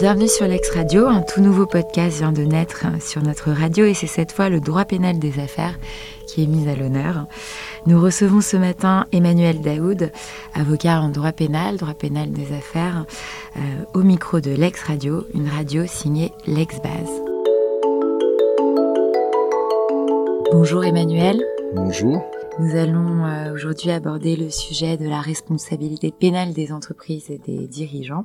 Bienvenue sur Lex Radio, un tout nouveau podcast vient de naître sur notre radio et c'est cette fois le droit pénal des affaires qui est mis à l'honneur. Nous recevons ce matin Emmanuel Daoud, avocat en droit pénal, droit pénal des affaires, euh, au micro de Lex Radio, une radio signée Lex Base. Bonjour Emmanuel. Bonjour. Nous allons euh, aujourd'hui aborder le sujet de la responsabilité pénale des entreprises et des dirigeants.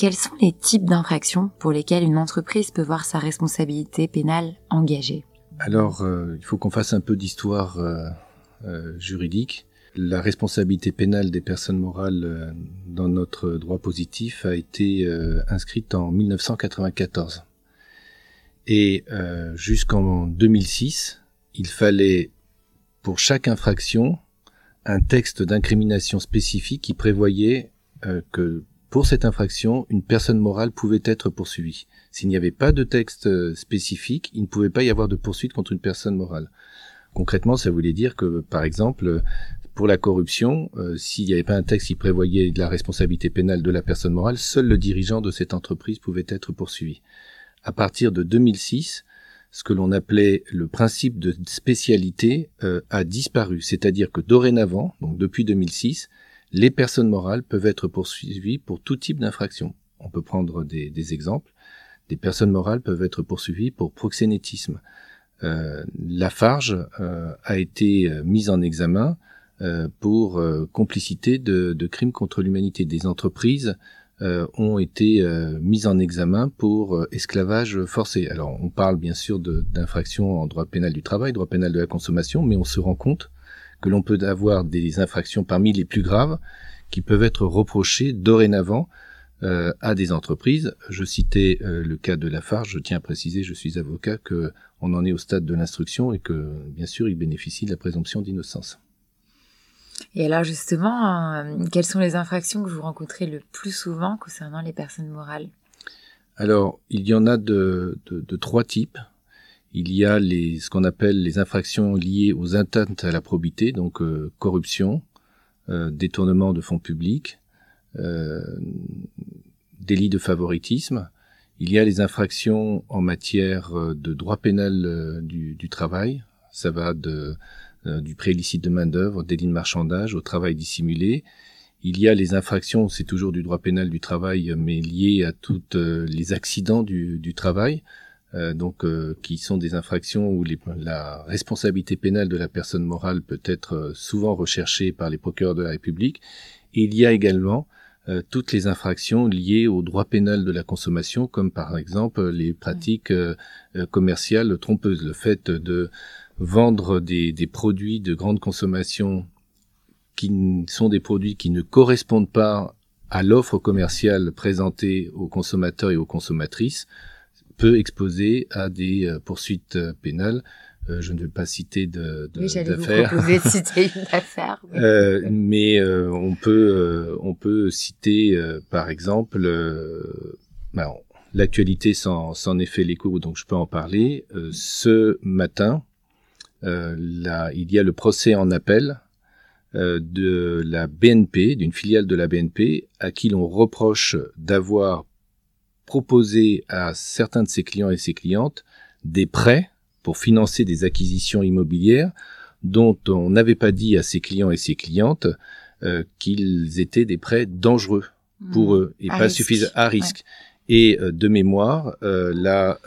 Quels sont les types d'infractions pour lesquelles une entreprise peut voir sa responsabilité pénale engagée? Alors, euh, il faut qu'on fasse un peu d'histoire euh, euh, juridique. La responsabilité pénale des personnes morales dans notre droit positif a été inscrite en 1994. Et jusqu'en 2006, il fallait pour chaque infraction un texte d'incrimination spécifique qui prévoyait que pour cette infraction, une personne morale pouvait être poursuivie. S'il n'y avait pas de texte euh, spécifique, il ne pouvait pas y avoir de poursuite contre une personne morale. Concrètement, ça voulait dire que, par exemple, pour la corruption, euh, s'il n'y avait pas un texte qui prévoyait la responsabilité pénale de la personne morale, seul le dirigeant de cette entreprise pouvait être poursuivi. À partir de 2006, ce que l'on appelait le principe de spécialité euh, a disparu. C'est-à-dire que dorénavant, donc depuis 2006, les personnes morales peuvent être poursuivies pour tout type d'infraction. On peut prendre des, exemples. Des personnes morales peuvent être poursuivies pour proxénétisme. Euh, Lafarge euh, a été euh, mise en examen euh, pour euh, complicité de, de, crimes contre l'humanité. Des entreprises ont été mises en examen pour esclavage forcé. Alors on parle bien sûr d'infractions en droit pénal du travail, droit pénal de la consommation, mais on se rend compte que l'on peut avoir des infractions parmi les plus graves qui peuvent être reprochées dorénavant euh, à des entreprises. Je citais euh, le cas de Lafarge. Je tiens à préciser, je suis avocat, que on en est au stade de l'instruction et que, bien sûr, il bénéficie de la présomption d'innocence. Et alors justement, euh, quelles sont les infractions que vous rencontrez le plus souvent concernant les personnes morales? Alors, il y en a de, de, de trois types. Il y a les, ce qu'on appelle les infractions liées aux atteintes à la probité, donc euh, corruption, euh, détournement de fonds publics, euh, délit de favoritisme. Il y a les infractions en matière euh, de droit pénal du, travail. Ça va de, du prélicite de main-d'œuvre, délit de marchandage, au travail dissimulé. Il y a les infractions, c'est toujours du droit pénal du travail, mais liées à toutes les accidents du travail. Euh, donc euh, qui sont des infractions où la responsabilité pénale de la personne morale peut être euh, souvent recherchée par les procureurs de la République. Il y a également toutes les infractions liées au droit pénal de la consommation, comme par exemple les pratiques commerciales trompeuses, le fait de vendre des, des produits de grande consommation qui sont des produits qui ne correspondent pas à l'offre commerciale présentée aux consommateurs et aux consommatrices, peut exposer à des euh, poursuites euh, pénales. Euh, je ne vais pas citer de, de oui, d'affaires. Vous de citer une affaire. Mais, euh, mais on peut on peut citer par exemple ben, l'actualité sans sans effet l'écho donc je peux en parler. ce matin, là, il y a le procès en appel de la BNP, d'une filiale de la BNP, à qui l'on reproche d'avoir proposer à certains de ses clients et ses clientes des prêts pour financer des acquisitions immobilières dont on n'avait pas dit à ses clients et ses clientes euh, qu'ils étaient des prêts dangereux pour mmh. eux et pas suffisants à risque. Et euh, de mémoire, euh, la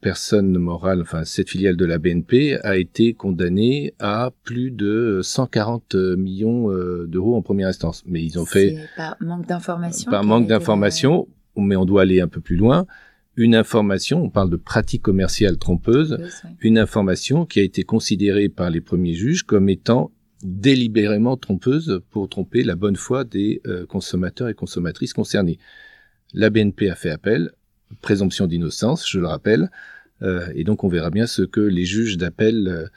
personne morale, enfin cette filiale de la BNP, a été condamnée à plus de 140 millions d'euros en première instance. Mais ils ont fait par manque d'information. Par manque d'information mais on doit aller un peu plus loin. Une information, on parle de pratique commerciale trompeuse, une information qui a été considérée par les premiers juges comme étant délibérément trompeuse pour tromper la bonne foi des euh, consommateurs et consommatrices concernés. La BNP a fait appel, présomption d'innocence, je le rappelle, euh, et donc on verra bien ce que les juges d'appel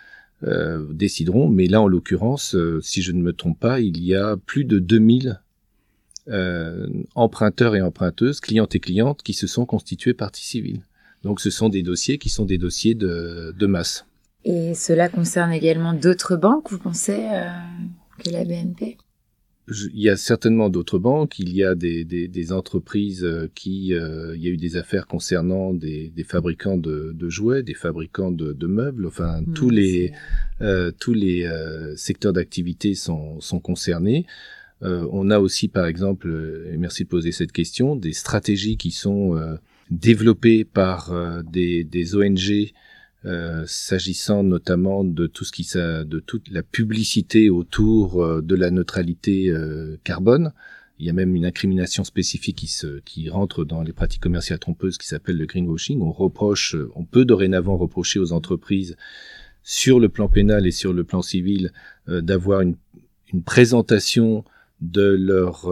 euh, décideront, mais là en l'occurrence, si je ne me trompe pas, il y a plus de 2000 euh, emprunteurs et emprunteuses, clientes et clientes, qui se sont constitués partie civile. Donc ce sont des dossiers qui sont des dossiers de, de masse. Et cela concerne également d'autres banques, vous pensez, euh, que la BNP il y a certainement d'autres banques, il y a des, des, des entreprises euh, qui, euh, il y a eu des affaires concernant des, des fabricants de, de, jouets, des fabricants de, de meubles, enfin mmh, tous les euh, tous les euh, secteurs d'activité sont, sont concernés. On a aussi, par exemple, et merci de poser cette question, des stratégies qui sont développées par des, des ONG euh, s'agissant notamment de tout ce qui de toute la publicité autour euh, de la neutralité euh, carbone. Il y a même une incrimination spécifique qui, se, qui rentre dans les pratiques commerciales trompeuses qui s'appelle le greenwashing. On reproche, on peut dorénavant reprocher aux entreprises sur le plan pénal et sur le plan civil d'avoir une, une, présentation de leur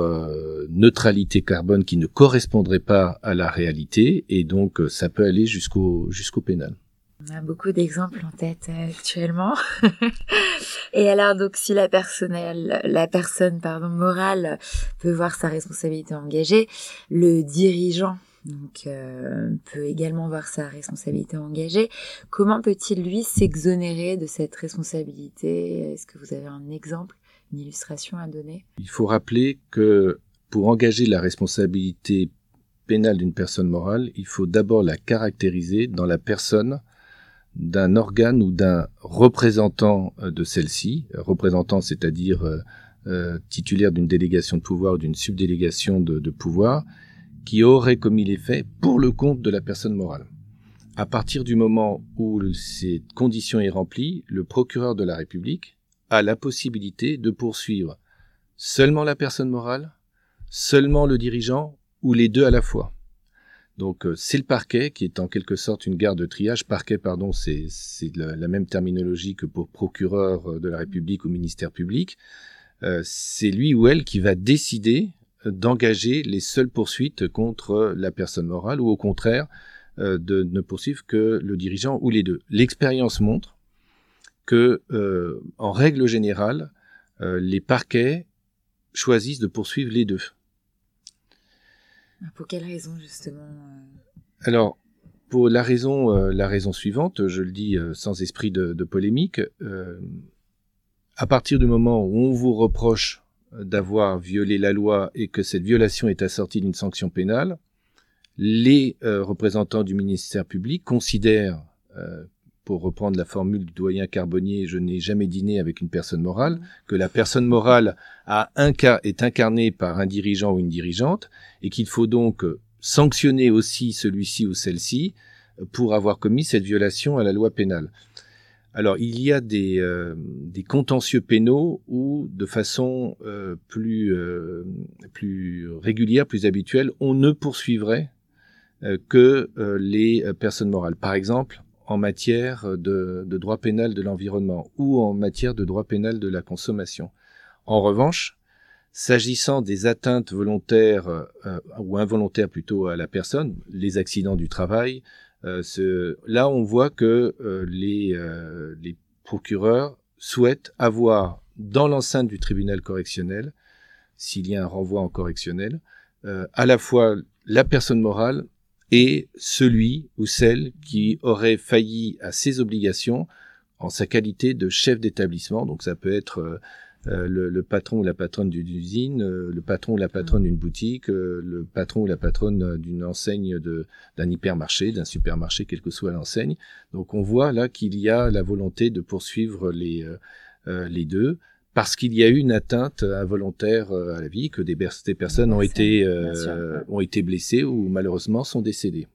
neutralité carbone qui ne correspondrait pas à la réalité et donc ça peut aller jusqu'au jusqu'au pénal. On a beaucoup d'exemples en tête euh, actuellement. et alors donc si la personne, pardon morale peut voir sa responsabilité engagée, le dirigeant donc euh, peut également voir sa responsabilité engagée. Comment peut-il lui s'exonérer de cette responsabilité? Est-ce que vous avez un exemple, une illustration à donner Il faut rappeler que pour engager la responsabilité pénale d'une personne morale, il faut d'abord la caractériser dans la personne d'un organe ou d'un représentant euh, de celle-ci, représentant c'est-à-dire euh, euh, titulaire d'une délégation de pouvoir ou d'une subdélégation de, de, pouvoir, qui aurait commis les faits pour le compte de la personne morale. À partir du moment où cette condition est remplie, le procureur de la République a la possibilité de poursuivre seulement la personne morale, seulement le dirigeant ou les deux à la fois. Donc euh, c'est le parquet qui est en quelque sorte une garde de triage. Parquet, pardon, c'est la, même terminologie que pour procureur euh, de la République ou ministère public. Euh, c'est lui ou elle qui va décider d'engager les seules poursuites contre la personne morale ou au contraire de ne poursuivre que le dirigeant ou les deux. L'expérience montre que, en règle générale, les parquets choisissent de poursuivre les deux. Pour quelle raison justement euh? Alors, pour la raison, euh, la raison suivante, je le dis euh, sans esprit de, de polémique, à partir du moment où on vous reproche d'avoir violé la loi et que cette violation est assortie d'une sanction pénale, les représentants du ministère public considèrent pour reprendre la formule du doyen Carbonnier, je n'ai jamais dîné avec une personne morale, mmh. que la personne morale a un cas est incarnée par un dirigeant ou une dirigeante, et qu'il faut donc sanctionner aussi celui-ci ou celle-ci pour avoir commis cette violation à la loi pénale. Alors, il y a des, euh, des contentieux pénaux où, de façon euh, plus, euh, plus régulière, plus habituelle, on ne poursuivrait que les personnes morales. Par exemple, en matière de, droit pénal de l'environnement ou en matière de droit pénal de la consommation. En revanche, s'agissant des atteintes volontaires euh, ou involontaires plutôt à la personne, les accidents du travail, euh, là on voit que euh, les, les procureurs souhaitent avoir dans l'enceinte du tribunal correctionnel, s'il y a un renvoi en correctionnel, à la fois la personne morale et celui ou celle qui aurait failli à ses obligations en sa qualité de chef d'établissement. Donc ça peut être euh, euh, le, patron ou la patronne d'une usine, euh, le patron ou la patronne d'une boutique, le patron ou la patronne d'une enseigne d'un hypermarché, d'un supermarché, quelle que soit l'enseigne. Donc on voit là qu'il y a la volonté de poursuivre les, les deux parce qu'il y a eu une atteinte involontaire euh, à la vie, que des, personnes ont été, euh, ont été blessées ou malheureusement sont décédées.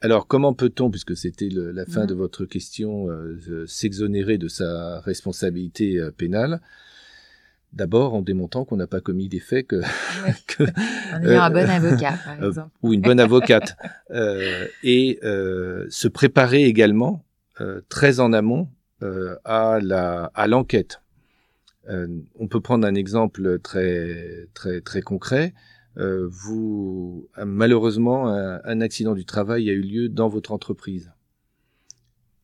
Alors, comment peut-on, puisque c'était la fin de votre question, euh, s'exonérer de sa responsabilité pénale? D'abord en démontrant qu'on n'a pas commis des faits que... que en ayant un bon avocat, par exemple. ou une bonne avocate. et se préparer également, très en amont, à l'enquête. Euh, on peut prendre un exemple très très très concret. Euh, vous malheureusement un, accident du travail a eu lieu dans votre entreprise.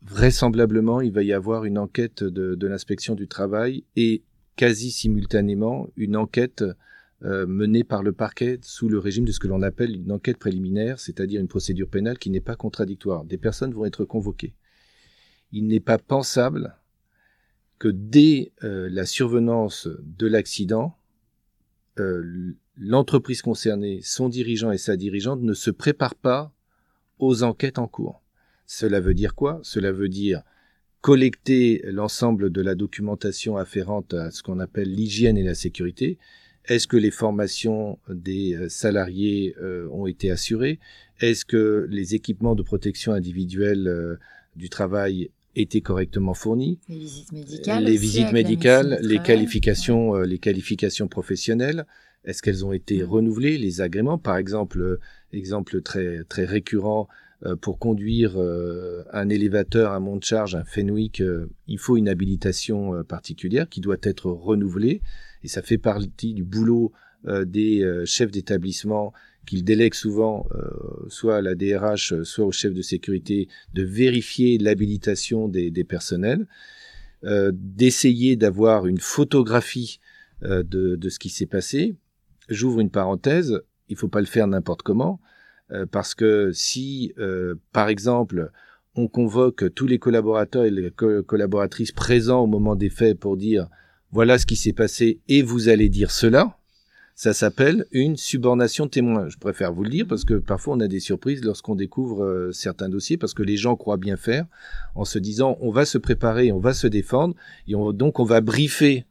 Vraisemblablement, il va y avoir une enquête de, l'inspection du travail et quasi simultanément une enquête euh, menée par le parquet sous le régime de ce que l'on appelle une enquête préliminaire, c'est-à-dire une procédure pénale qui n'est pas contradictoire. Des personnes vont être convoquées. Il n'est pas pensable que dès euh, la survenance de l'accident, euh, l'entreprise concernée, son dirigeant et sa dirigeante ne se préparent pas aux enquêtes en cours. Cela veut dire quoi? Cela veut dire collecter l'ensemble de la documentation afférente à ce qu'on appelle l'hygiène et la sécurité. Est-ce que les formations des euh, salariés ont été assurées? Est-ce que les équipements de protection individuelle du travail étaient correctement fournis Les visites médicales, les visites médicales, les qualifications, les qualifications professionnelles. Est-ce qu'elles ont été renouvelées Les agréments, par exemple, exemple très très récurrent, euh, pour conduire euh, un élévateur, un monte-charge, un Fenwick, euh, il faut une habilitation particulière qui doit être renouvelée. Et ça fait partie du boulot des chefs d'établissement qu'ils délèguent souvent soit à la DRH, soit au chef de sécurité, de vérifier l'habilitation des, personnels, d'essayer d'avoir une photographie de, de, ce qui s'est passé. J'ouvre une parenthèse, il faut pas le faire n'importe comment. Euh, parce que si, euh, par exemple, on convoque tous les collaborateurs et les collaboratrices présents au moment des faits pour dire voilà ce qui s'est passé et vous allez dire cela, ça s'appelle une subornation témoin. Je préfère vous le dire parce que parfois on a des surprises lorsqu'on découvre euh, certains dossiers parce que les gens croient bien faire en se disant on va se préparer, on va se défendre et donc on va briefer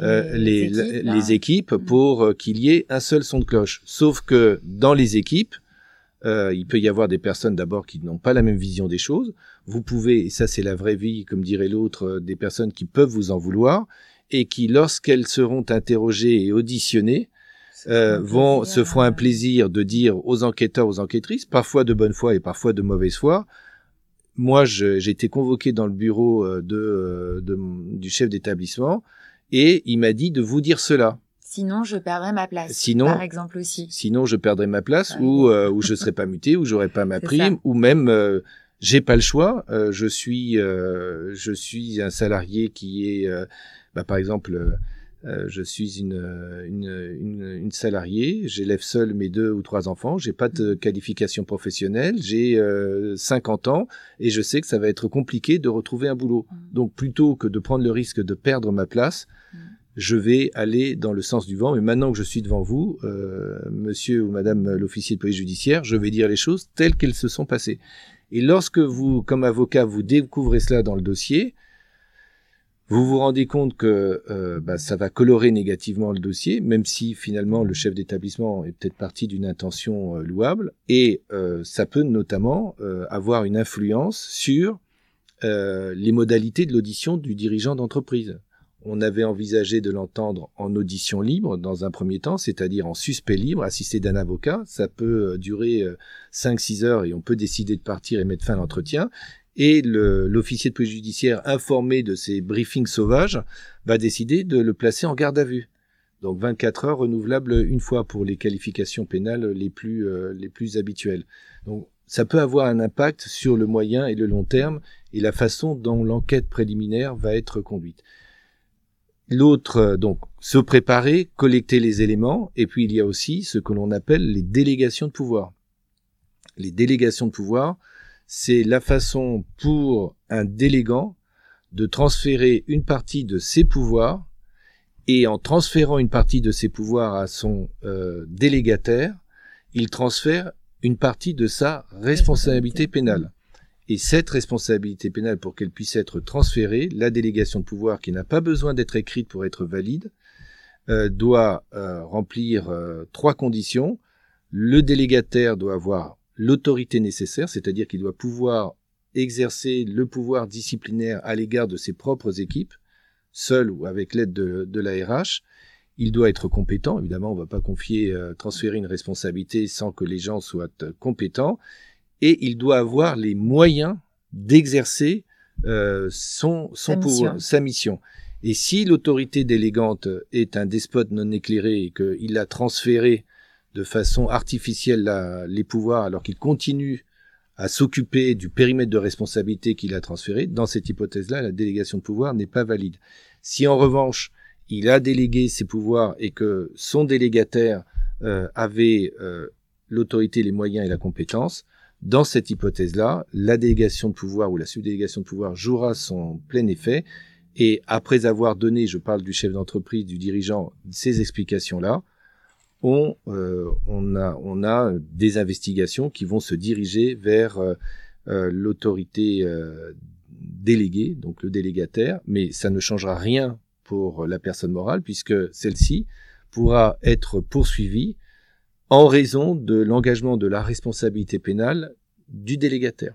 les, les, équipes, mm. pour qu'il y ait un seul son de cloche. Sauf que dans les équipes, euh, il peut y avoir des personnes d'abord qui n'ont pas la même vision des choses. Vous pouvez, et ça c'est la vraie vie, comme dirait l'autre, euh, des personnes qui peuvent vous en vouloir et qui, lorsqu'elles seront interrogées et auditionnées, euh, vont se font un plaisir de dire aux enquêteurs, aux enquêtrices, parfois de bonne foi et parfois de mauvaise foi. Moi, j'ai été convoqué dans le bureau euh, de, de du chef d'établissement et il m'a dit de vous dire cela. Sinon, je perdrais ma place. Sinon, par exemple aussi. Sinon, je perdrais ma place ou euh, ou je serais pas muté ou j'aurais pas ma prime ou même euh, j'ai pas le choix. Euh, je suis euh, je suis un salarié qui est bah, par exemple je suis une, une, une, une salariée, j'élève seul mes deux ou trois enfants, j'ai pas de qualification professionnelle, j'ai 50 ans et je sais que ça va être compliqué de retrouver un boulot. Mm. Donc plutôt que de prendre le risque de perdre ma place, mm je vais aller dans le sens du vent. Mais maintenant que je suis devant vous, euh, monsieur ou madame l'officier de police judiciaire, je vais dire les choses telles qu'elles se sont passées. Et lorsque vous, comme avocat, vous découvrez cela dans le dossier, vous vous rendez compte que euh, bah, ça va colorer négativement le dossier, même si finalement le chef d'établissement est peut-être parti d'une intention euh, louable, et euh, ça peut notamment avoir une influence sur les modalités de l'audition du dirigeant d'entreprise. On avait envisagé de l'entendre en audition libre dans un premier temps, c'est-à-dire en suspect libre, assisté d'un avocat. Ça peut durer 5-6 euh, heures et on peut décider de partir et mettre fin à l'entretien. Et l'officier de police judiciaire, informé de ces briefings sauvages, va décider de le placer en garde à vue. Donc 24 heures renouvelables une fois pour les qualifications pénales les plus, euh, les plus habituelles. Donc ça peut avoir un impact sur le moyen et le long terme et la façon dont l'enquête préliminaire va être conduite. L'autre, euh, donc, se préparer, collecter les éléments, et puis il y a aussi ce que l'on appelle les délégations de pouvoir. Les délégations de pouvoir, c'est la façon pour un délégant de transférer une partie de ses pouvoirs, et en transférant une partie de ses pouvoirs à son euh, délégataire, il transfère une partie de sa responsabilité pénale. Et cette responsabilité pénale, pour qu'elle puisse être transférée, la délégation de pouvoir, qui n'a pas besoin d'être écrite pour être valide, euh, doit euh, remplir trois conditions. Le délégataire doit avoir l'autorité nécessaire, c'est-à-dire qu'il doit pouvoir exercer le pouvoir disciplinaire à l'égard de ses propres équipes, seul ou avec l'aide de, de la RH. Il doit être compétent, évidemment, on ne va pas confier, transférer une responsabilité sans que les gens soient compétents et il doit avoir les moyens d'exercer euh, son, son pouvoir, sa mission. Et si l'autorité délégante est un despote non éclairé et qu'il a transféré de façon artificielle les pouvoirs alors qu'il continue à s'occuper du périmètre de responsabilité qu'il a transféré, dans cette hypothèse-là, la délégation de pouvoir n'est pas valide. Si en revanche, il a délégué ses pouvoirs et que son délégataire euh, avait euh, l'autorité, les moyens et la compétence, dans cette hypothèse-là, la délégation de pouvoir ou la subdélégation de pouvoir jouera son plein effet et après avoir donné, je parle du chef d'entreprise, du dirigeant, ces explications-là, on, on, a, des investigations qui vont se diriger vers l'autorité déléguée, donc le délégataire, mais ça ne changera rien pour la personne morale puisque celle-ci pourra être poursuivie en raison de l'engagement de la responsabilité pénale du délégataire.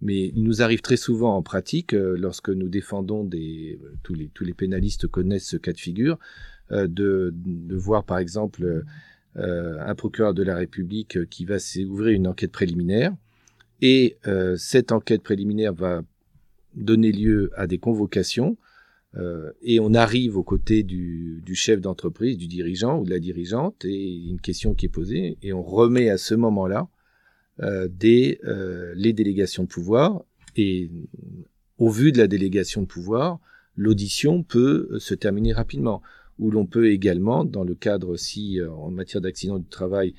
Mais il nous arrive très souvent en pratique, euh, lorsque nous défendons des, euh, tous les, pénalistes connaissent ce cas de figure, euh, de, de, voir par exemple un procureur de la République qui va ouvrir une enquête préliminaire, et cette enquête préliminaire va donner lieu à des convocations, et on arrive aux côtés du, chef d'entreprise, du dirigeant ou de la dirigeante, et une question qui est posée, et on remet à ce moment-là euh, euh, les délégations de pouvoir et au vu de la délégation de pouvoir, l'audition peut euh, se terminer rapidement. Ou l'on peut également, dans le cadre si en matière d'accident du travail,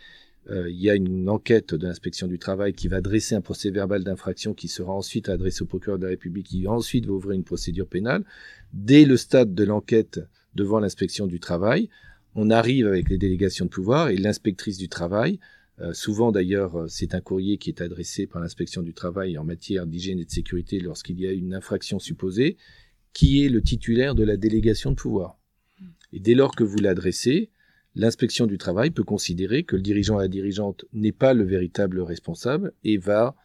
il y a une enquête de l'inspection du travail qui va dresser un procès verbal d'infraction qui sera ensuite adressé au procureur de la République, qui ensuite va ouvrir une procédure pénale. Dès le stade de l'enquête devant l'inspection du travail, on arrive avec les délégations de pouvoir et l'inspectrice du travail euh, souvent d'ailleurs, euh, c'est un courrier qui est adressé par l'inspection du travail en matière d'hygiène et de sécurité lorsqu'il y a une infraction supposée, qui est le titulaire de la délégation de pouvoir. Et dès lors que vous l'adressez, l'inspection du travail peut considérer que le dirigeant à la dirigeante n'est pas le véritable responsable et va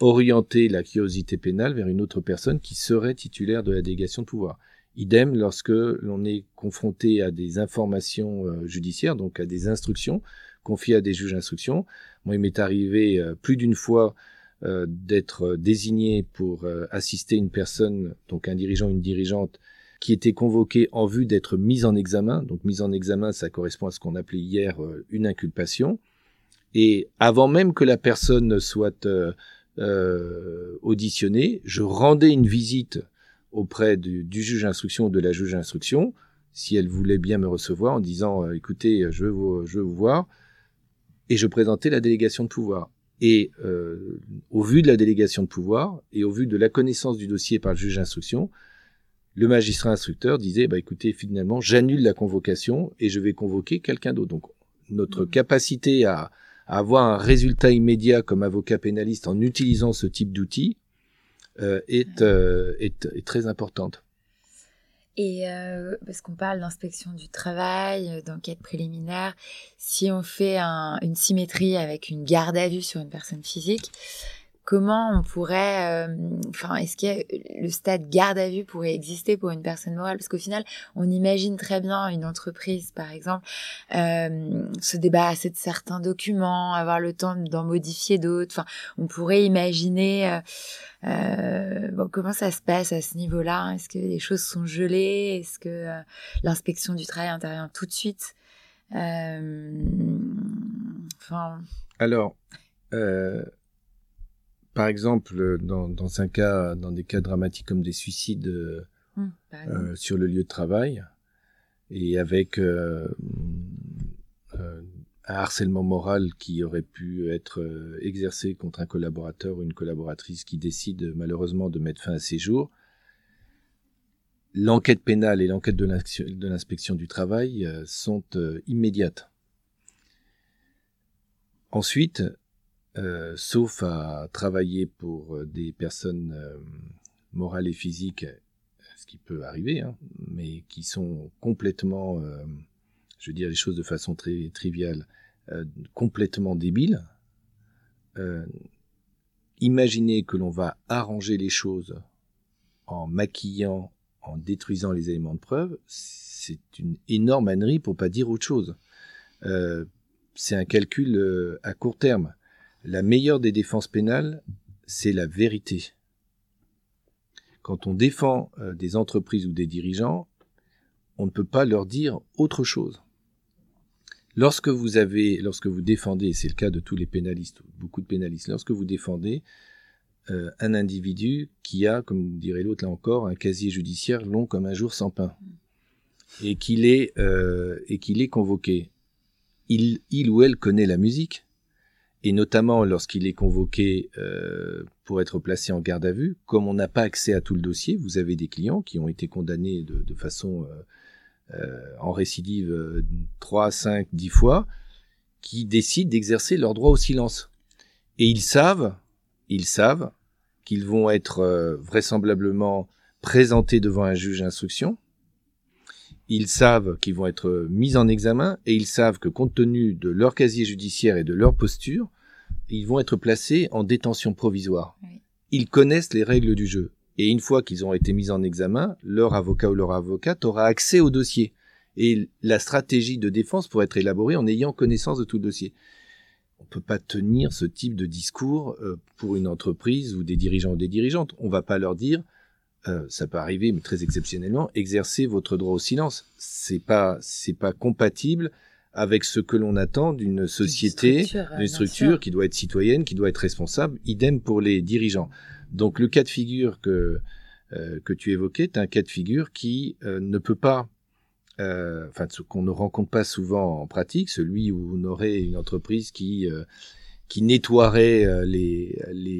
orienter la curiosité pénale vers une autre personne qui serait titulaire de la délégation de pouvoir. Idem lorsque l'on est confronté à des informations euh, judiciaires, donc à des instructions, confié à des juges d'instruction. Moi, il m'est arrivé euh, plus d'une fois euh, d'être désigné pour assister une personne, donc un dirigeant, une dirigeante, qui était convoquée en vue d'être mise en examen. Donc mise en examen, ça correspond à ce qu'on appelait hier une inculpation. Et avant même que la personne soit auditionnée, je rendais une visite auprès du, juge d'instruction ou de la juge d'instruction, si elle voulait bien me recevoir, en disant écoutez, je veux vous, voir et je présentais la délégation de pouvoir. Et euh, au vu de la délégation de pouvoir et au vu de la connaissance du dossier par le juge d'instruction, le magistrat instructeur disait bah écoutez finalement j'annule la convocation et je vais convoquer quelqu'un d'autre. Donc notre mmh. capacité à, avoir un résultat immédiat comme avocat pénaliste en utilisant ce type d'outil euh, est, euh, est, est très importante. Et euh, parce qu'on parle d'inspection du travail, d'enquête préliminaire, si on fait une symétrie avec une garde à vue sur une personne physique, comment on pourrait, euh, enfin, est-ce que le stade garde à vue pourrait exister pour une personne morale? Parce qu'au final, on imagine très bien une entreprise, par exemple, euh, se débarrasser de certains documents, avoir le temps d'en modifier d'autres. Enfin, on pourrait imaginer euh, comment ça se passe à ce niveau-là? Est-ce que les choses sont gelées? Est-ce que l'inspection du travail intervient tout de suite? Enfin. Alors. Par exemple, dans, dans, un cas, dans des cas dramatiques comme des suicides euh, hum, euh, sur le lieu de travail, et avec euh, un harcèlement moral qui aurait pu être exercé contre un collaborateur ou une collaboratrice qui décide malheureusement de mettre fin à ses jours, l'enquête pénale et l'enquête de l'inspection du travail sont immédiates. Ensuite, euh, sauf à travailler pour euh, des personnes euh, morales et physiques, ce qui peut arriver, hein, mais qui sont complètement, je veux dire les choses de façon très triviale, complètement débiles. imaginez que l'on va arranger les choses en maquillant, en détruisant les éléments de preuve, c'est une énorme ânerie pour pas dire autre chose. c'est un calcul à court terme. La meilleure des défenses pénales, c'est la vérité. Quand on défend euh, des entreprises ou des dirigeants, on ne peut pas leur dire autre chose. Lorsque vous avez, lorsque vous défendez, c'est le cas de tous les pénalistes, beaucoup de pénalistes, lorsque vous défendez euh, un individu qui a, comme dirait l'autre là encore, un casier judiciaire long comme un jour sans pain, et qu'il est, euh, et est convoqué, il ou elle connaît la musique, et notamment lorsqu'il est convoqué euh, pour être placé en garde à vue, comme on n'a pas accès à tout le dossier, vous avez des clients qui ont été condamnés de, façon euh, en récidive 3, 5, 10 fois, qui décident d'exercer leur droit au silence. Et ils savent, ils savent qu'ils vont être vraisemblablement présentés devant un juge d'instruction, ils savent qu'ils vont être mis en examen et ils savent que compte tenu de leur casier judiciaire et de leur posture, ils vont être placés en détention provisoire. Ils connaissent les règles du jeu. Et une fois qu'ils ont été mis en examen, leur avocat ou leur avocate aura accès au dossier. Et la stratégie de défense pourra être élaborée en ayant connaissance de tout le dossier. On ne peut pas tenir ce type de discours euh, pour une entreprise ou des dirigeants ou des dirigeantes. On ne va pas leur dire euh, ça peut arriver, mais très exceptionnellement, exercer votre droit au silence. C'est pas, c'est pas compatible avec ce que l'on attend d'une société, d'une structure, qui doit être citoyenne, qui doit être responsable. Idem pour les dirigeants. Donc le cas de figure que euh, que tu évoquais, est un cas de figure qui euh, ne peut pas, enfin ce qu'on ne rencontre pas souvent en pratique, celui où on aurait une entreprise qui qui nettoierait les, les,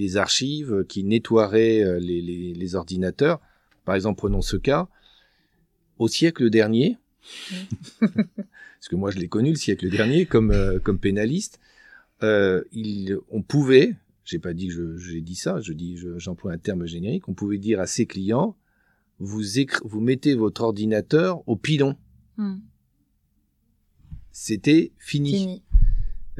les, archives, qui nettoierait euh, les, les, ordinateurs. Par exemple, prenons ce cas. Au siècle dernier, parce que moi je l'ai connu le siècle dernier comme, euh, comme pénaliste, euh, il, on pouvait, j'ai pas dit que j'ai dit ça, je dis, j'emploie un terme générique, on pouvait dire à ses clients, vous, vous mettez votre ordinateur au pilon. Hmm. C'était fini. fini.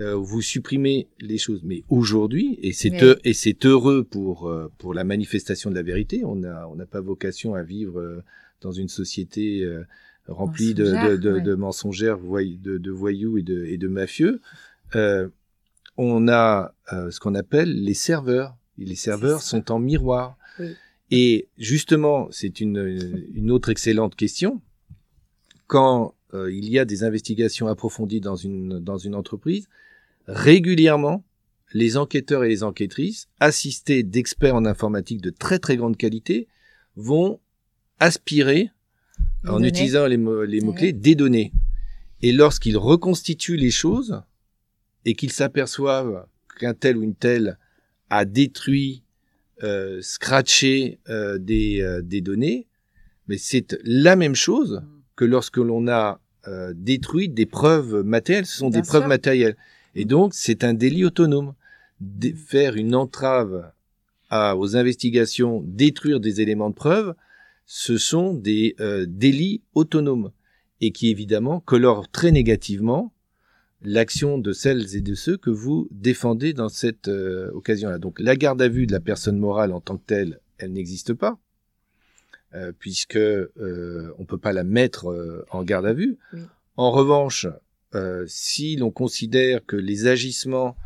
Euh, vous supprimez les choses. Mais aujourd'hui, et c'est et c'est heureux pour euh, pour la manifestation de la vérité. On a on n'a pas vocation à vivre euh, dans une société remplie de, de, de, de, mensongères, de, voyous et de, et de mafieux. on a ce qu'on appelle les serveurs. Et les serveurs sont en miroir. Et justement, c'est une, une autre excellente question. Quand il y a des investigations approfondies dans une, dans une entreprise, régulièrement, les enquêteurs et les enquêtrices, assistés d'experts en informatique de très très grande qualité, vont aspirer, en utilisant les, mots-clés, des données. Et lorsqu'ils reconstituent les choses, et qu'ils s'aperçoivent qu'un tel ou une telle a détruit, euh, scratché euh, des, euh, des données, mais c'est la même chose que lorsque l'on a détruit des preuves matérielles. Ce sont des preuves matérielles. Et donc, c'est un délit autonome. De faire une entrave à, aux investigations, détruire des éléments de preuve, ce sont des euh, délits autonomes et qui évidemment colorent très négativement l'action de celles et de ceux que vous défendez dans cette euh, occasion-là. Donc la garde à vue de la personne morale en tant que telle, elle n'existe pas, euh, puisque euh, on peut pas la mettre en garde à vue. En revanche, euh, si l'on considère que les agissements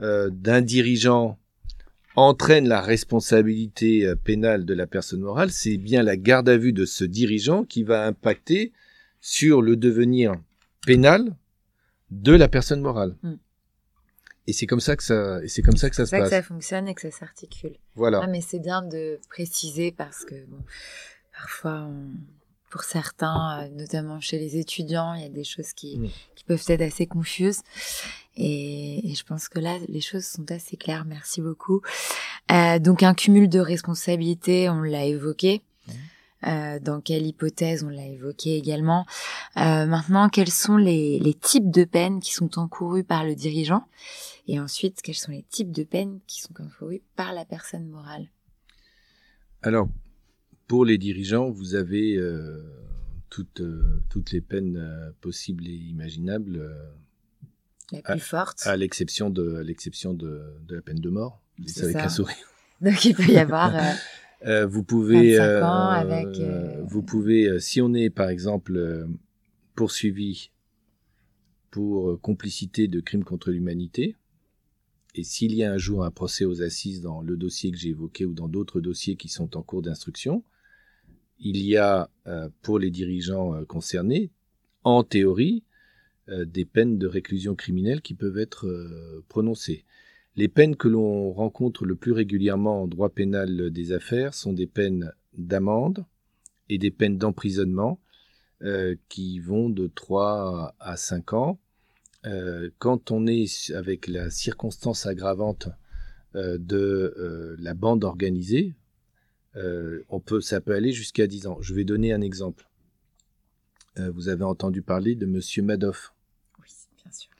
euh, d'un dirigeant entraînent la responsabilité euh, pénale de la personne morale, c'est bien la garde à vue de ce dirigeant qui va impacter sur le devenir pénal de la personne morale. Hmm. Et c'est comme ça que ça, et c'est comme ça que ça se passe. que ça fonctionne et que ça s'articule. Voilà. Ah, mais c'est bien de préciser parce que bon, parfois on, pour certains, euh, notamment chez les étudiants, il y a des choses qui, qui peuvent être assez confuses. Et, je pense que là, les choses sont assez claires. Merci beaucoup. Euh, donc un cumul de responsabilités, on l'a évoqué. Euh, dans quelle hypothèse on l'a évoqué également. Euh, maintenant, quels sont les, les types de peines qui sont encourus par le dirigeant? Et ensuite, quels sont les types de peines qui sont encourus par la personne morale? Alors, pour les dirigeants, vous avez euh, toutes, euh, toutes les peines euh, possibles et imaginables. la plus forte. À l'exception de, l'exception de, de, la peine de mort. C'est avec un sourire. Donc il peut y avoir. vous pouvez. avec, vous pouvez, si on est par exemple poursuivi pour complicité de crimes contre l'humanité, et s'il y a un jour un procès aux assises dans le dossier que j'ai évoqué ou dans d'autres dossiers qui sont en cours d'instruction, il y a euh, pour les dirigeants euh, concernés, en théorie, euh, des peines de réclusion criminelle qui peuvent être prononcées. Les peines que l'on rencontre le plus régulièrement en droit pénal des affaires sont des peines d'amende et des peines d'emprisonnement qui vont de 3 à 5 ans. quand on est avec la circonstance aggravante de la bande organisée, euh, on peut, ça peut aller jusqu'à 10 ans. Je vais donner un exemple. vous avez entendu parler de Monsieur Madoff. Oui, bien sûr.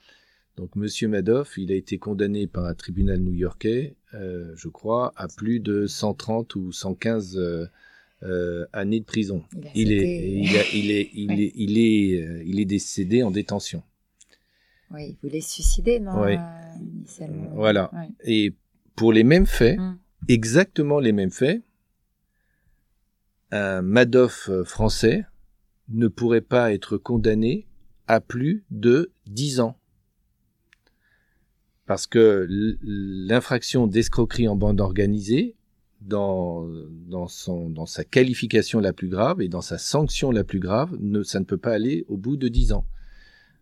Donc Monsieur Madoff, il a été condamné par un tribunal new-yorkais, je crois, à plus de 130 ou 115 années de prison. Est, il est décédé en détention. Oui, il voulait se suicider, non oui. Voilà. Et pour les mêmes faits, hum. exactement les mêmes faits, un Madoff euh, français ne pourrait pas être condamné à plus de 10 ans. Parce que l'infraction d'escroquerie en bande organisée, dans, sa qualification la plus grave et dans sa sanction la plus grave, ça ne peut pas aller au bout de 10 ans.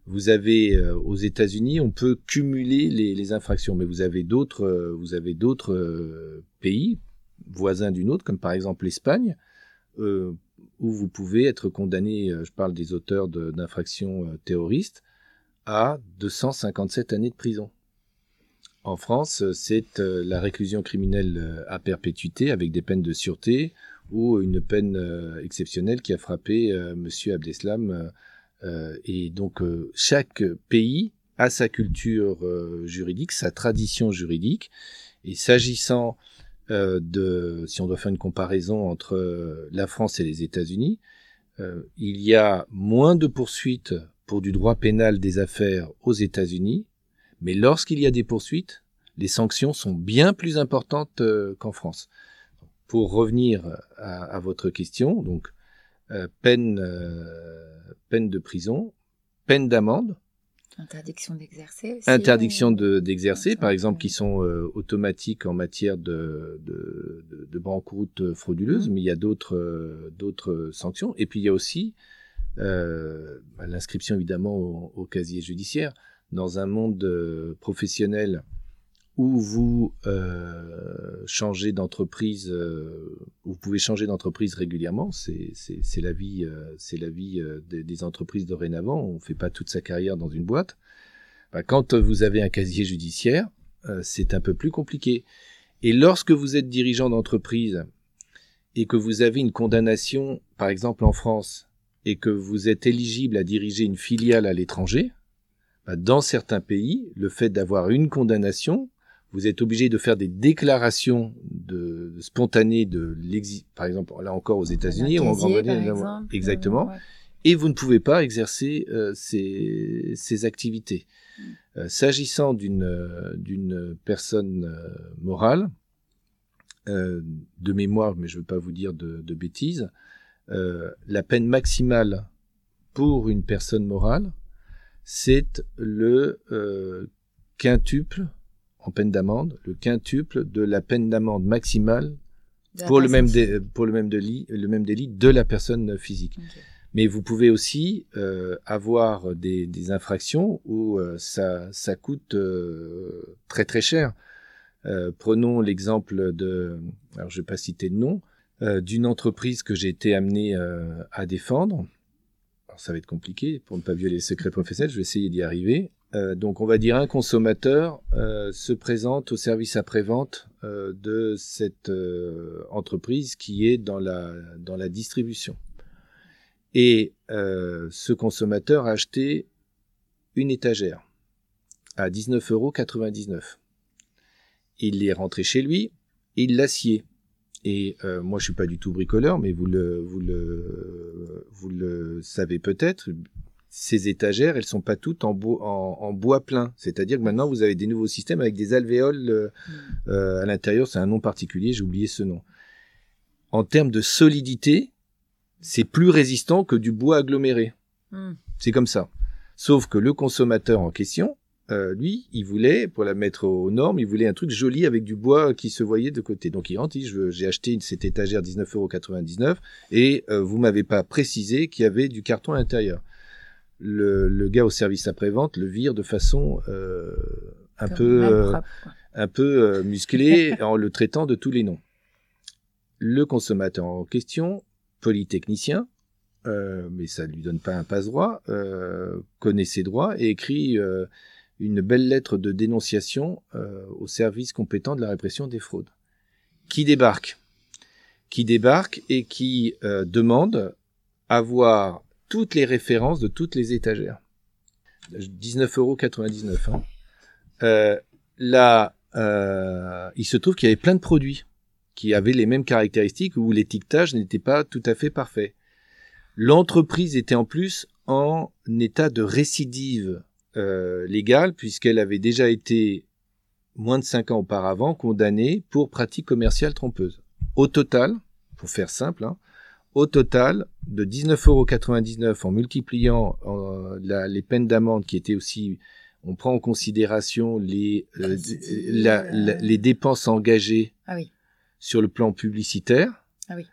Vous avez euh, aux États-Unis, on peut cumuler les, infractions, mais vous avez d'autres, euh, vous avez d'autres pays voisins d'une autre, comme par exemple l'Espagne, euh, où vous pouvez être condamné, euh, je parle des auteurs d'infractions euh, terroristes, à 257 années de prison. En France, c'est la réclusion criminelle à perpétuité avec des peines de sûreté ou une peine exceptionnelle qui a frappé M. Abdeslam. et donc, chaque pays a sa culture juridique, sa tradition juridique. Et s'agissant euh, de, si on doit faire une comparaison entre euh, la France et les États-Unis, euh, il y a moins de poursuites pour du droit pénal des affaires aux États-Unis, mais lorsqu'il y a des poursuites, les sanctions sont bien plus importantes qu'en France. Pour revenir à, votre question, donc peine, peine de prison, peine d'amende, Interdiction d'exercer aussi. Interdiction d'exercer, par exemple, qui sont euh, automatiques en matière de, de, banqueroute frauduleuse, mmh. mais il y a d'autres euh, d'autres sanctions. Et puis il y a aussi euh, bah, l'inscription évidemment au, au, casier judiciaire. Dans un monde euh, professionnel où vous euh, changez d'entreprise, euh, vous pouvez changer d'entreprise régulièrement. C'est la vie, c'est la vie euh, des, des, entreprises dorénavant. On ne fait pas toute sa carrière dans une boîte. Bah, quand vous avez un casier judiciaire, c'est un peu plus compliqué. Et lorsque vous êtes dirigeant d'entreprise et que vous avez une condamnation, par exemple en France, et que vous êtes éligible à diriger une filiale à l'étranger, bah, dans certains pays, le fait d'avoir une condamnation vous êtes obligé de faire des déclarations de, de spontanées de l'exil, par exemple là encore aux États-Unis ou en Grande-Bretagne, exactement, ouais. et vous ne pouvez pas exercer euh, ces, ces, activités. Mm. Euh, S'agissant d'une d'une personne euh, morale, euh, de mémoire, mais je ne veux pas vous dire de, de bêtises, euh, la peine maximale pour une personne morale, c'est le quintuple en peine d'amende, le quintuple de la peine d'amende maximale pour le, même pour le même délit, le même délit de la personne physique. Okay. Mais vous pouvez aussi euh, avoir des, des, infractions où euh, ça, ça coûte euh, très très cher. Prenons l'exemple de, alors je vais pas citer de nom, d'une entreprise que j'ai été amené à défendre. Alors ça va être compliqué pour ne pas violer les secrets professionnels. Je vais essayer d'y arriver. Euh, donc on va dire un consommateur euh, se présente au service après-vente euh, de cette entreprise qui est dans la, distribution. Et ce consommateur a acheté une étagère à 19,99 euros. Il est rentré chez lui, il l'a scié. Et moi, je suis pas du tout bricoleur, mais vous le savez peut-être ces étagères, elles sont pas toutes en, bois, en, en bois plein. C'est-à-dire que maintenant, vous avez des nouveaux systèmes avec des alvéoles euh, mm. euh, à l'intérieur. C'est un nom particulier, j'ai oublié ce nom. En termes de solidité, c'est plus résistant que du bois aggloméré. Mm. C'est comme ça. Sauf que le consommateur en question, euh, lui, il voulait, pour la mettre aux normes, il voulait un truc joli avec du bois qui se voyait de côté. Donc il rentre, j'ai acheté cette étagère 19,99€ et euh, vous m'avez pas précisé qu'il y avait du carton à l'intérieur le, le gars au service après-vente le vire de façon euh, un, peu, euh, un peu euh, musclée en le traitant de tous les noms. Le consommateur en question, polytechnicien, euh, mais ça ne lui donne pas un passe-droit, euh, connaît ses droits et écrit euh, une belle lettre de dénonciation au service compétent de la répression des fraudes. Qui débarque? Qui débarque et qui demande à voir toutes les références de toutes les étagères. 19,99 euros. Hein. Euh, là, euh, il se trouve qu'il y avait plein de produits qui avaient les mêmes caractéristiques où l'étiquetage n'était pas tout à fait parfait. L'entreprise était en plus en état de récidive euh, légale puisqu'elle avait déjà été moins de 5 ans auparavant condamnée pour pratique commerciale trompeuse. Au total, pour faire simple, hein, au total de 19,99 euros en multipliant euh, les peines d'amende qui étaient aussi on prend en considération les, euh, les dépenses engagées ah oui. sur le plan publicitaire. Ah oui.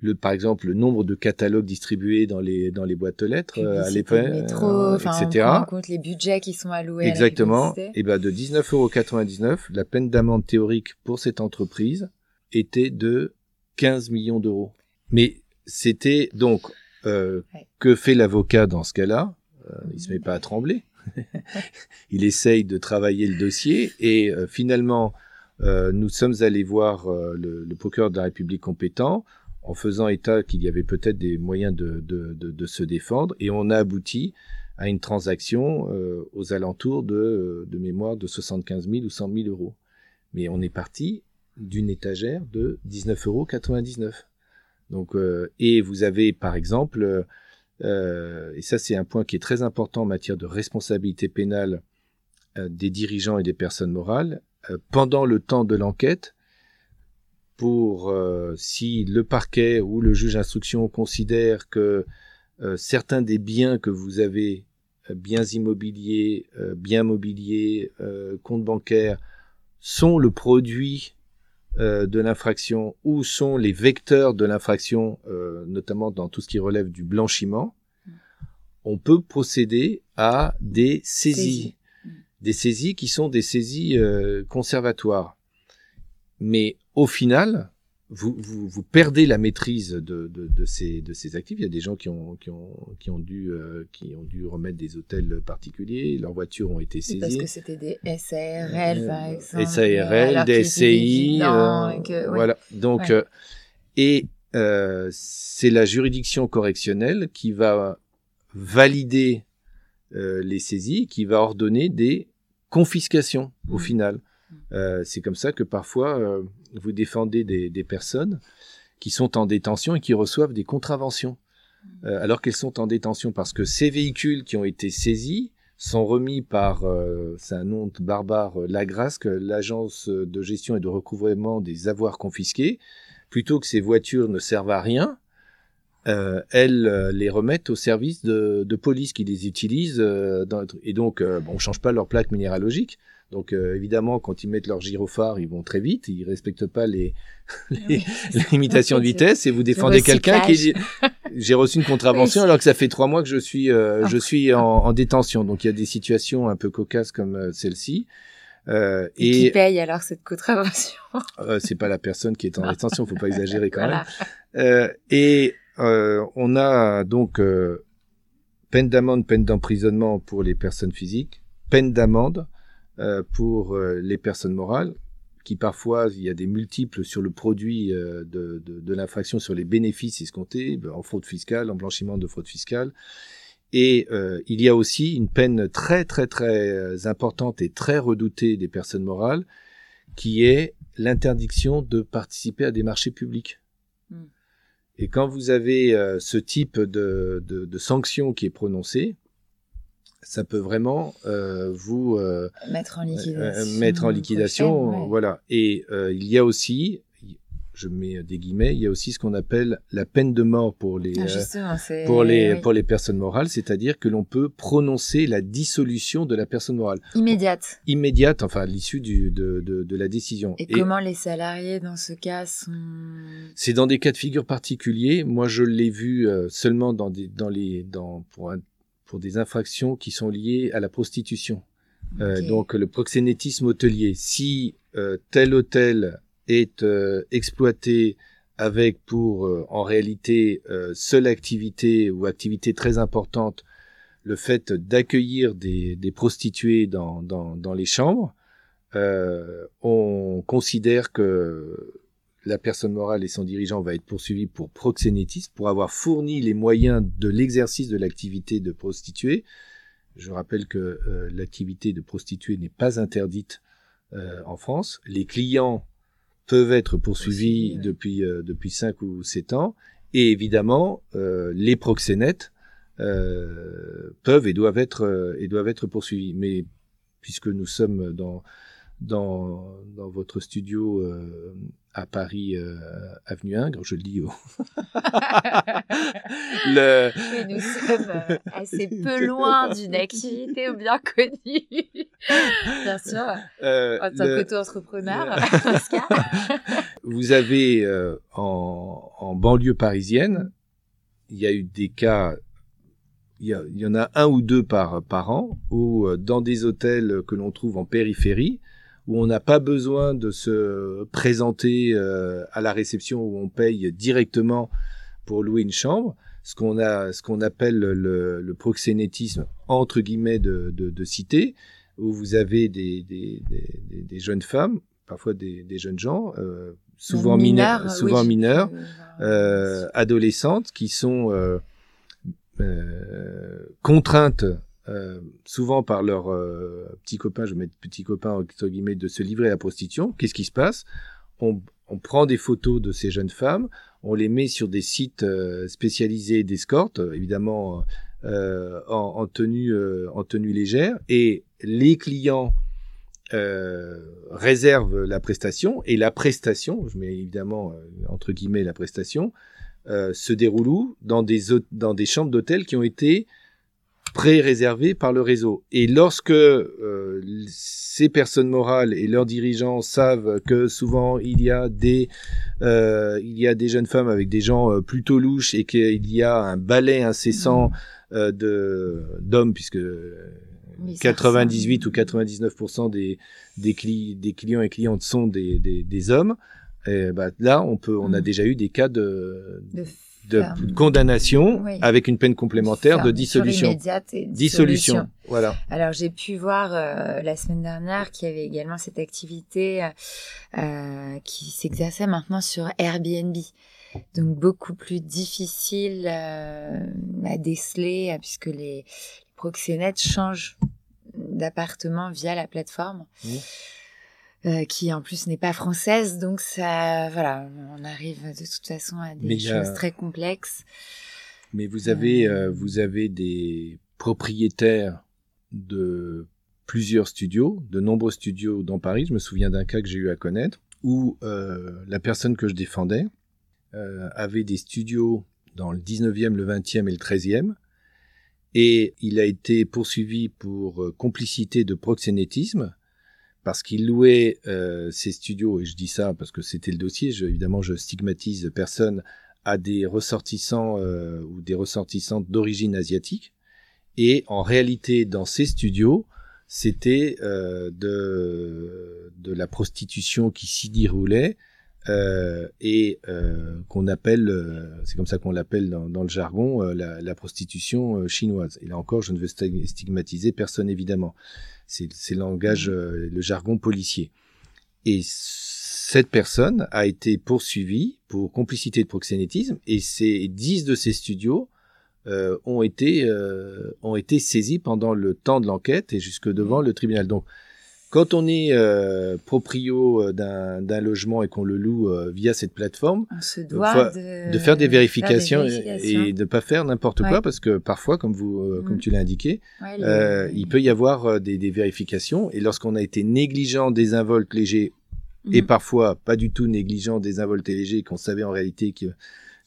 Le, par exemple, le nombre de catalogues distribués dans les, dans les boîtes aux lettres euh, à l'époque, etc. On compte les budgets qui sont alloués Exactement. À la et ben de 19,99 euros, la peine d'amende théorique pour cette entreprise était de 15 millions d'euros. Mais c'était donc euh, que fait l'avocat dans ce cas-là? Euh, Il se met pas à trembler. il essaye de travailler le dossier et euh, finalement, nous sommes allés voir le, le, procureur de la République compétent en faisant état qu'il y avait peut-être des moyens de, de, de, de, se défendre et on a abouti à une transaction aux alentours de, de mémoire de 75 000 ou 100 000 euros. Mais on est parti d'une étagère de 19,99 euros. Donc, euh, et vous avez par exemple, euh, et ça c'est un point qui est très important en matière de responsabilité pénale euh, des dirigeants et des personnes morales, euh, pendant le temps de l'enquête, pour euh, si le parquet ou le juge d'instruction considère que certains des biens que vous avez, biens immobiliers, biens mobiliers, comptes bancaires, sont le produit de l'infraction, où sont les vecteurs de l'infraction, euh, notamment dans tout ce qui relève du blanchiment, on peut procéder à des saisies. Mm. Des saisies qui sont des saisies euh, conservatoires. Mais au final, vous, vous, vous, perdez la maîtrise de, de, de, ces, de ces actifs. Il y a des gens qui ont, qui ont, qui ont, dû, euh, qui ont dû remettre des hôtels particuliers. Leurs voitures ont été saisies. Parce que c'était des SARL, par euh, exemple. SARL, des SCI. Euh, que, Voilà. Donc, euh, et c'est la juridiction correctionnelle qui va valider les saisies, qui va ordonner des confiscations au mmh. final. Euh, c'est comme ça que parfois euh, vous défendez des, personnes qui sont en détention et qui reçoivent des contraventions, euh, alors qu'elles sont en détention parce que ces véhicules qui ont été saisis sont remis par, euh, c'est un nom barbare, l'AGRASC, l'agence de gestion et de recouvrement des avoirs confisqués, plutôt que ces voitures ne servent à rien, euh, elles les remettent au service de, police qui les utilise. et donc, bon, on change pas leur plaque minéralogique, donc euh, évidemment, quand ils mettent leur gyrophare, ils vont très vite, ils respectent pas les, les, limitations de vitesse et vous défendez quelqu'un qui dit j'ai reçu une contravention alors que ça fait trois mois que je suis euh, je suis en, en, détention. Donc il y a des situations un peu cocasses comme euh, celle-ci. Euh, et, qui paye alors cette contravention? Euh, C'est pas la personne qui est en détention, faut pas exagérer quand même. Euh, et on a donc peine d'amende, peine d'emprisonnement pour les personnes physiques, peine d'amende pour euh, les personnes morales, qui parfois, il y a des multiples sur le produit euh, de, de, de l'infraction, sur les bénéfices escomptés, ben, en fraude fiscale, en blanchiment de fraude fiscale. Et euh, il y a aussi une peine très très très importante et très redoutée des personnes morales, qui est l'interdiction de participer à des marchés publics. Mm. Et quand vous avez euh, ce type de, de, de sanction qui est prononcée, ça peut vraiment euh, vous euh, mettre en liquidation. Euh, mettre en liquidation, prochaine, ouais. voilà. Et il y a aussi, je mets des guillemets, il y a aussi ce qu'on appelle la peine de mort pour les ah, pour les oui. pour les personnes morales, c'est-à-dire que l'on peut prononcer la dissolution de la personne morale immédiate. Immédiate, enfin à l'issue de, de, de la décision. Et, Et comment les salariés dans ce cas sont C'est dans des cas de figure particuliers. Moi, je l'ai vu seulement dans des dans les dans pour un pour des infractions qui sont liées à la prostitution. Euh, okay. Donc le proxénétisme hôtelier. Si euh, tel hôtel est euh, exploité avec pour euh, en réalité euh, seule activité ou activité très importante le fait d'accueillir des, des, prostituées dans, dans, dans les chambres, on considère que la personne morale et son dirigeant va être poursuivi pour proxénétisme, pour avoir fourni les moyens de l'exercice de l'activité de prostituée. Je rappelle que euh, l'activité de prostituée n'est pas interdite euh, en France. Les clients peuvent être poursuivis depuis euh, depuis cinq ou sept ans, et évidemment les proxénètes peuvent et doivent être et doivent être poursuivis. Mais puisque nous sommes dans dans, dans votre studio euh, à Paris, euh, avenue Ingres, je le dis. Le... nous sommes euh, assez peu loin d'une activité bien connue, bien sûr, en tant qu'auto-entrepreneur. Vous avez en, en banlieue parisienne, il y a eu des cas il y, en a un ou deux par, par an, où dans des hôtels que l'on trouve en périphérie, où on n'a pas besoin de se présenter euh, à la réception où on paye directement pour louer une chambre. Ce qu'on a, ce qu'on appelle le, le, proxénétisme entre guillemets de, de, de, cité, où vous avez des, des, des, des jeunes femmes, parfois des, jeunes gens, euh, souvent mineurs, souvent mineurs, euh, adolescentes, qui sont contraintes euh, souvent par leurs euh, petits copains, je mets petits copains entre guillemets, de se livrer à la prostitution. Qu'est-ce qui se passe? On, prend des photos de ces jeunes femmes, on les met sur des sites euh, spécialisés d'escorte, évidemment en, en, tenue en tenue légère, et les clients réservent la prestation et la prestation, je mets évidemment entre guillemets la prestation, se déroule dans des dans des chambres d'hôtel qui ont été pré-réservés par le réseau. Et lorsque euh, ces personnes morales et leurs dirigeants savent que souvent il y a des euh, il y a des jeunes femmes avec des gens euh, plutôt louches et qu'il y a un balai incessant mmh. de d'hommes puisque 98 ou 99% des des, des clients et clientes sont des, des, des hommes. Et bah, là, on peut, on a mmh. déjà eu des cas de, de de condamnation avec une peine complémentaire de dissolution. Immédiate et dissolution. Voilà. Alors j'ai pu voir euh, la semaine dernière qu'il y avait également cette activité euh, euh qui s'exerçait maintenant sur Airbnb. Donc beaucoup plus difficile euh, à déceler puisque les, les proxénètes changent d'appartement via la plateforme. Mmh. Euh, qui en plus n'est pas française, donc ça, voilà, on arrive de toute façon à des choses très complexes. Mais vous avez, euh, euh, vous avez des propriétaires de plusieurs studios, de nombreux studios dans Paris. Je me souviens d'un cas que j'ai eu à connaître où la personne que je défendais avait des studios dans le 19e, le 20e et le 13e. Et il a été poursuivi pour complicité de proxénétisme parce qu'il louait euh, ses studios, et je dis ça parce que c'était le dossier, évidemment je stigmatise personne, à des ressortissants euh, ou des ressortissantes d'origine asiatique, et en réalité dans ces studios, c'était euh, de, la prostitution qui s'y déroulait, et qu'on appelle, c'est comme ça qu'on l'appelle dans, le jargon, la, la, prostitution chinoise. Et là encore, je ne veux stigmatiser personne évidemment c'est le langage, mmh. euh, le jargon policier. Et cette personne a été poursuivie pour complicité de proxénétisme et ces dix de ses studios euh, ont été euh, ont été saisis pendant le temps de l'enquête et jusque devant mmh. le tribunal. Donc quand on est euh, proprio euh, d'un logement et qu'on le loue euh, via cette plateforme, on se doit de, de, faire des vérifications, et, de pas faire n'importe quoi parce que parfois, comme vous, euh, comme mm. tu l'as indiqué, il peut y avoir des, des vérifications et lorsqu'on a été négligent, désinvolte, léger et mm. parfois pas du tout négligent, désinvolte et léger, qu'on savait en réalité que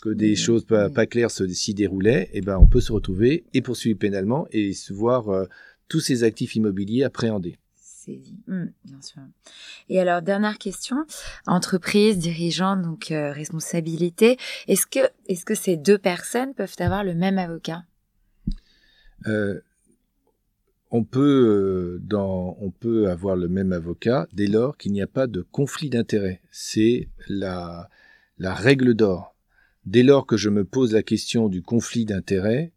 que des choses pas, pas claires s'y déroulaient, et eh ben on peut se retrouver et poursuivre pénalement et se voir tous ces actifs immobiliers appréhendés. Mmh, bien sûr. Et alors, dernière question. Entreprise, dirigeant, donc euh, responsabilité. Est-ce que, est-ce que ces deux personnes peuvent avoir le même avocat? Euh, on peut, euh, dans, on peut avoir le même avocat dès lors qu'il n'y a pas de conflit d'intérêt. C'est la, la règle d'or. Dès lors que je me pose la question du conflit d'intérêt,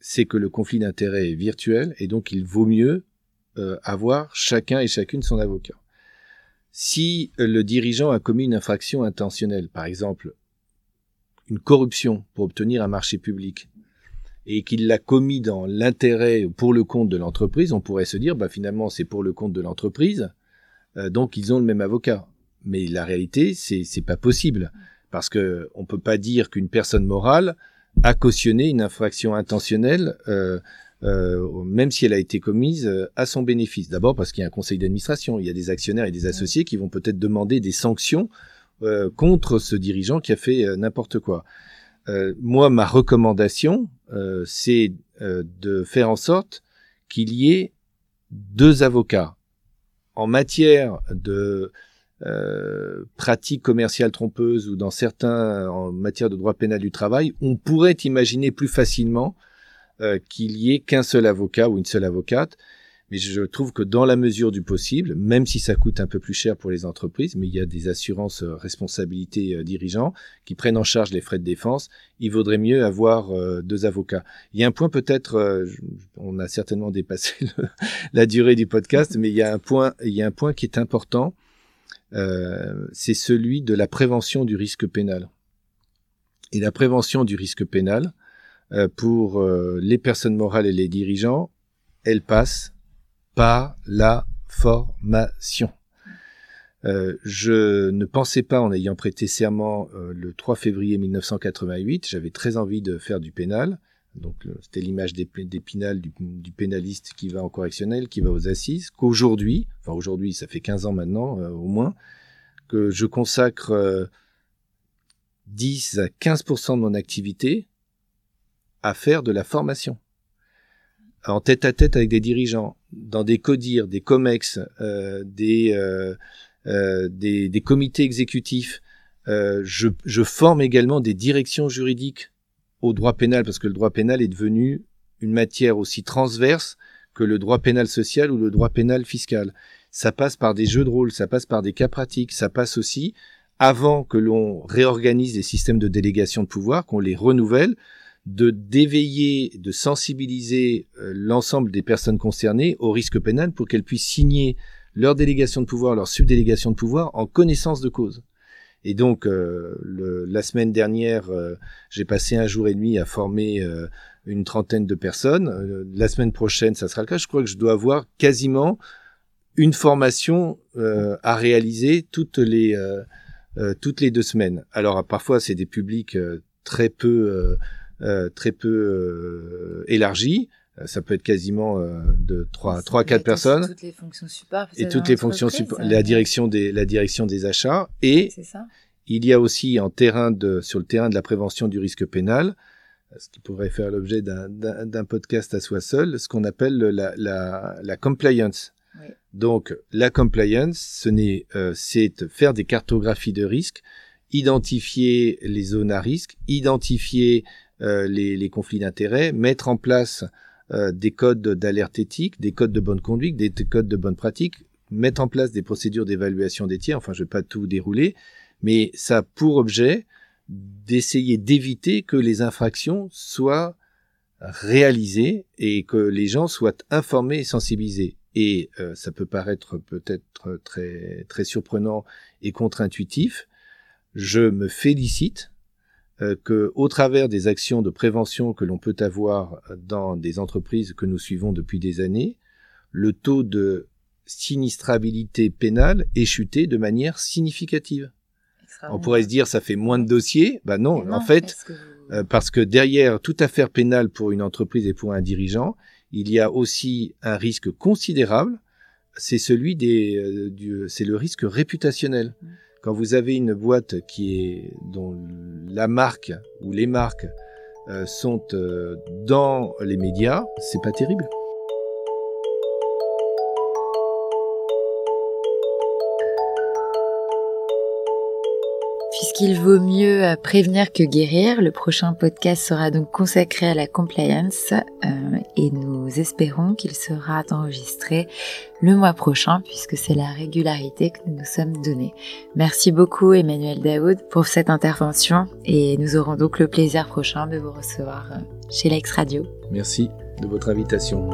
c'est que le conflit d'intérêt est virtuel et donc il vaut mieux avoir chacun et chacune son avocat. Si le dirigeant a commis une infraction intentionnelle, par exemple une corruption pour obtenir un marché public, et qu'il l'a commis dans l'intérêt pour le compte de l'entreprise, on pourrait se dire, bah finalement c'est pour le compte de l'entreprise, euh, donc ils ont le même avocat. Mais la réalité, c'est c'est pas possible parce que on peut pas dire qu'une personne morale a cautionné une infraction intentionnelle, euh, euh, même si elle a été commise euh, à son bénéfice. D'abord parce qu'il y a un conseil d'administration, il y a des actionnaires et des associés qui vont peut-être demander des sanctions euh, contre ce dirigeant qui a fait euh, n'importe quoi. moi, ma recommandation, c'est de faire en sorte qu'il y ait deux avocats en matière de euh, pratiques commerciales trompeuses ou dans certains en matière de droit pénal du travail, on pourrait imaginer plus facilement euh, qu'il y ait qu'un seul avocat ou une seule avocate. Mais je trouve que dans la mesure du possible, même si ça coûte un peu plus cher pour les entreprises, mais il y a des assurances euh, responsabilités euh, dirigeants qui prennent en charge les frais de défense, il vaudrait mieux avoir deux avocats. Il y a un point peut-être, on a certainement dépassé la durée du podcast, mais il y a un point, il y a un point qui est important, c'est celui de la prévention du risque pénal. Et la prévention du risque pénal, pour les personnes morales et les dirigeants, elle passe par la formation. Euh, je ne pensais pas, en ayant prêté serment euh, le 3 février 1988, j'avais très envie de faire du pénal. Donc c'était l'image des du, du, pénaliste qui va en correctionnel, qui va aux assises, qu'aujourd'hui, enfin aujourd'hui, ça fait 15 ans maintenant euh, au moins, que je consacre 10 à 15% de mon activité à faire de la formation en tête à tête avec des dirigeants, dans des CODIR, des COMEX, euh, des, euh, euh, des, comités exécutifs. Je, je, forme également des directions juridiques au droit pénal, parce que le droit pénal est devenu une matière aussi transverse que le droit pénal social ou le droit pénal fiscal. Ça passe par des jeux de rôle, ça passe par des cas pratiques, ça passe aussi, avant que l'on réorganise les systèmes de délégation de pouvoir, qu'on les renouvelle, de d'éveiller, de sensibiliser euh, l'ensemble des personnes concernées au risque pénal pour qu'elles puissent signer leur délégation de pouvoir, leur subdélégation de pouvoir en connaissance de cause. Et donc, euh, la semaine dernière, euh, j'ai passé un jour et demi à former une trentaine de personnes. la semaine prochaine, ça sera le cas. Je crois que je dois avoir quasiment une formation à réaliser toutes les toutes les deux semaines. Alors, parfois, c'est des publics très peu très peu euh, élargi. Euh, ça peut être quasiment de 3 trois quatre personnes. Toutes les fonctions support. Et toutes les fonctions support. La direction des la direction des achats et ça. il y a aussi en terrain de sur le terrain de la prévention du risque pénal ce qui pourrait faire l'objet d'un podcast à soi seul, ce qu'on appelle la, la, la compliance. Oui. Donc la compliance, ce n'est, euh, c'est faire des cartographies de risque, identifier les zones à risque, identifier euh, les, les, conflits d'intérêts, mettre en place euh, des codes d'alerte éthique, des codes de bonne conduite, des codes de bonne pratique, mettre en place des procédures d'évaluation des tiers. Enfin, je vais pas tout dérouler, mais ça a pour objet d'essayer d'éviter que les infractions soient réalisées et que les gens soient informés et sensibilisés. Et euh, ça peut paraître peut-être très très surprenant et contre-intuitif. Je me félicite euh, que, au travers des actions de prévention que l'on peut avoir dans des entreprises que nous suivons depuis des années, le taux de sinistrabilité pénale est chuté de manière significative. On pourrait se dire ça fait moins de dossiers. Ben non, en fait, euh, parce que derrière toute affaire pénale pour une entreprise et pour un dirigeant, il y a aussi un risque considérable. C'est celui des, euh, c'est le risque réputationnel. Mmh quand vous avez une boîte qui est dont la marque ou les marques euh, sont euh, dans les médias, c'est pas terrible. Puisqu'il vaut mieux euh, prévenir que guérir, le prochain podcast sera donc consacré à la compliance euh, et nous espérons qu'il sera enregistré le mois prochain puisque c'est la régularité que nous nous sommes donnée. Merci beaucoup Emmanuel Daoud pour cette intervention et nous aurons donc le plaisir prochain de vous recevoir euh, chez Lex Radio. Merci de votre invitation.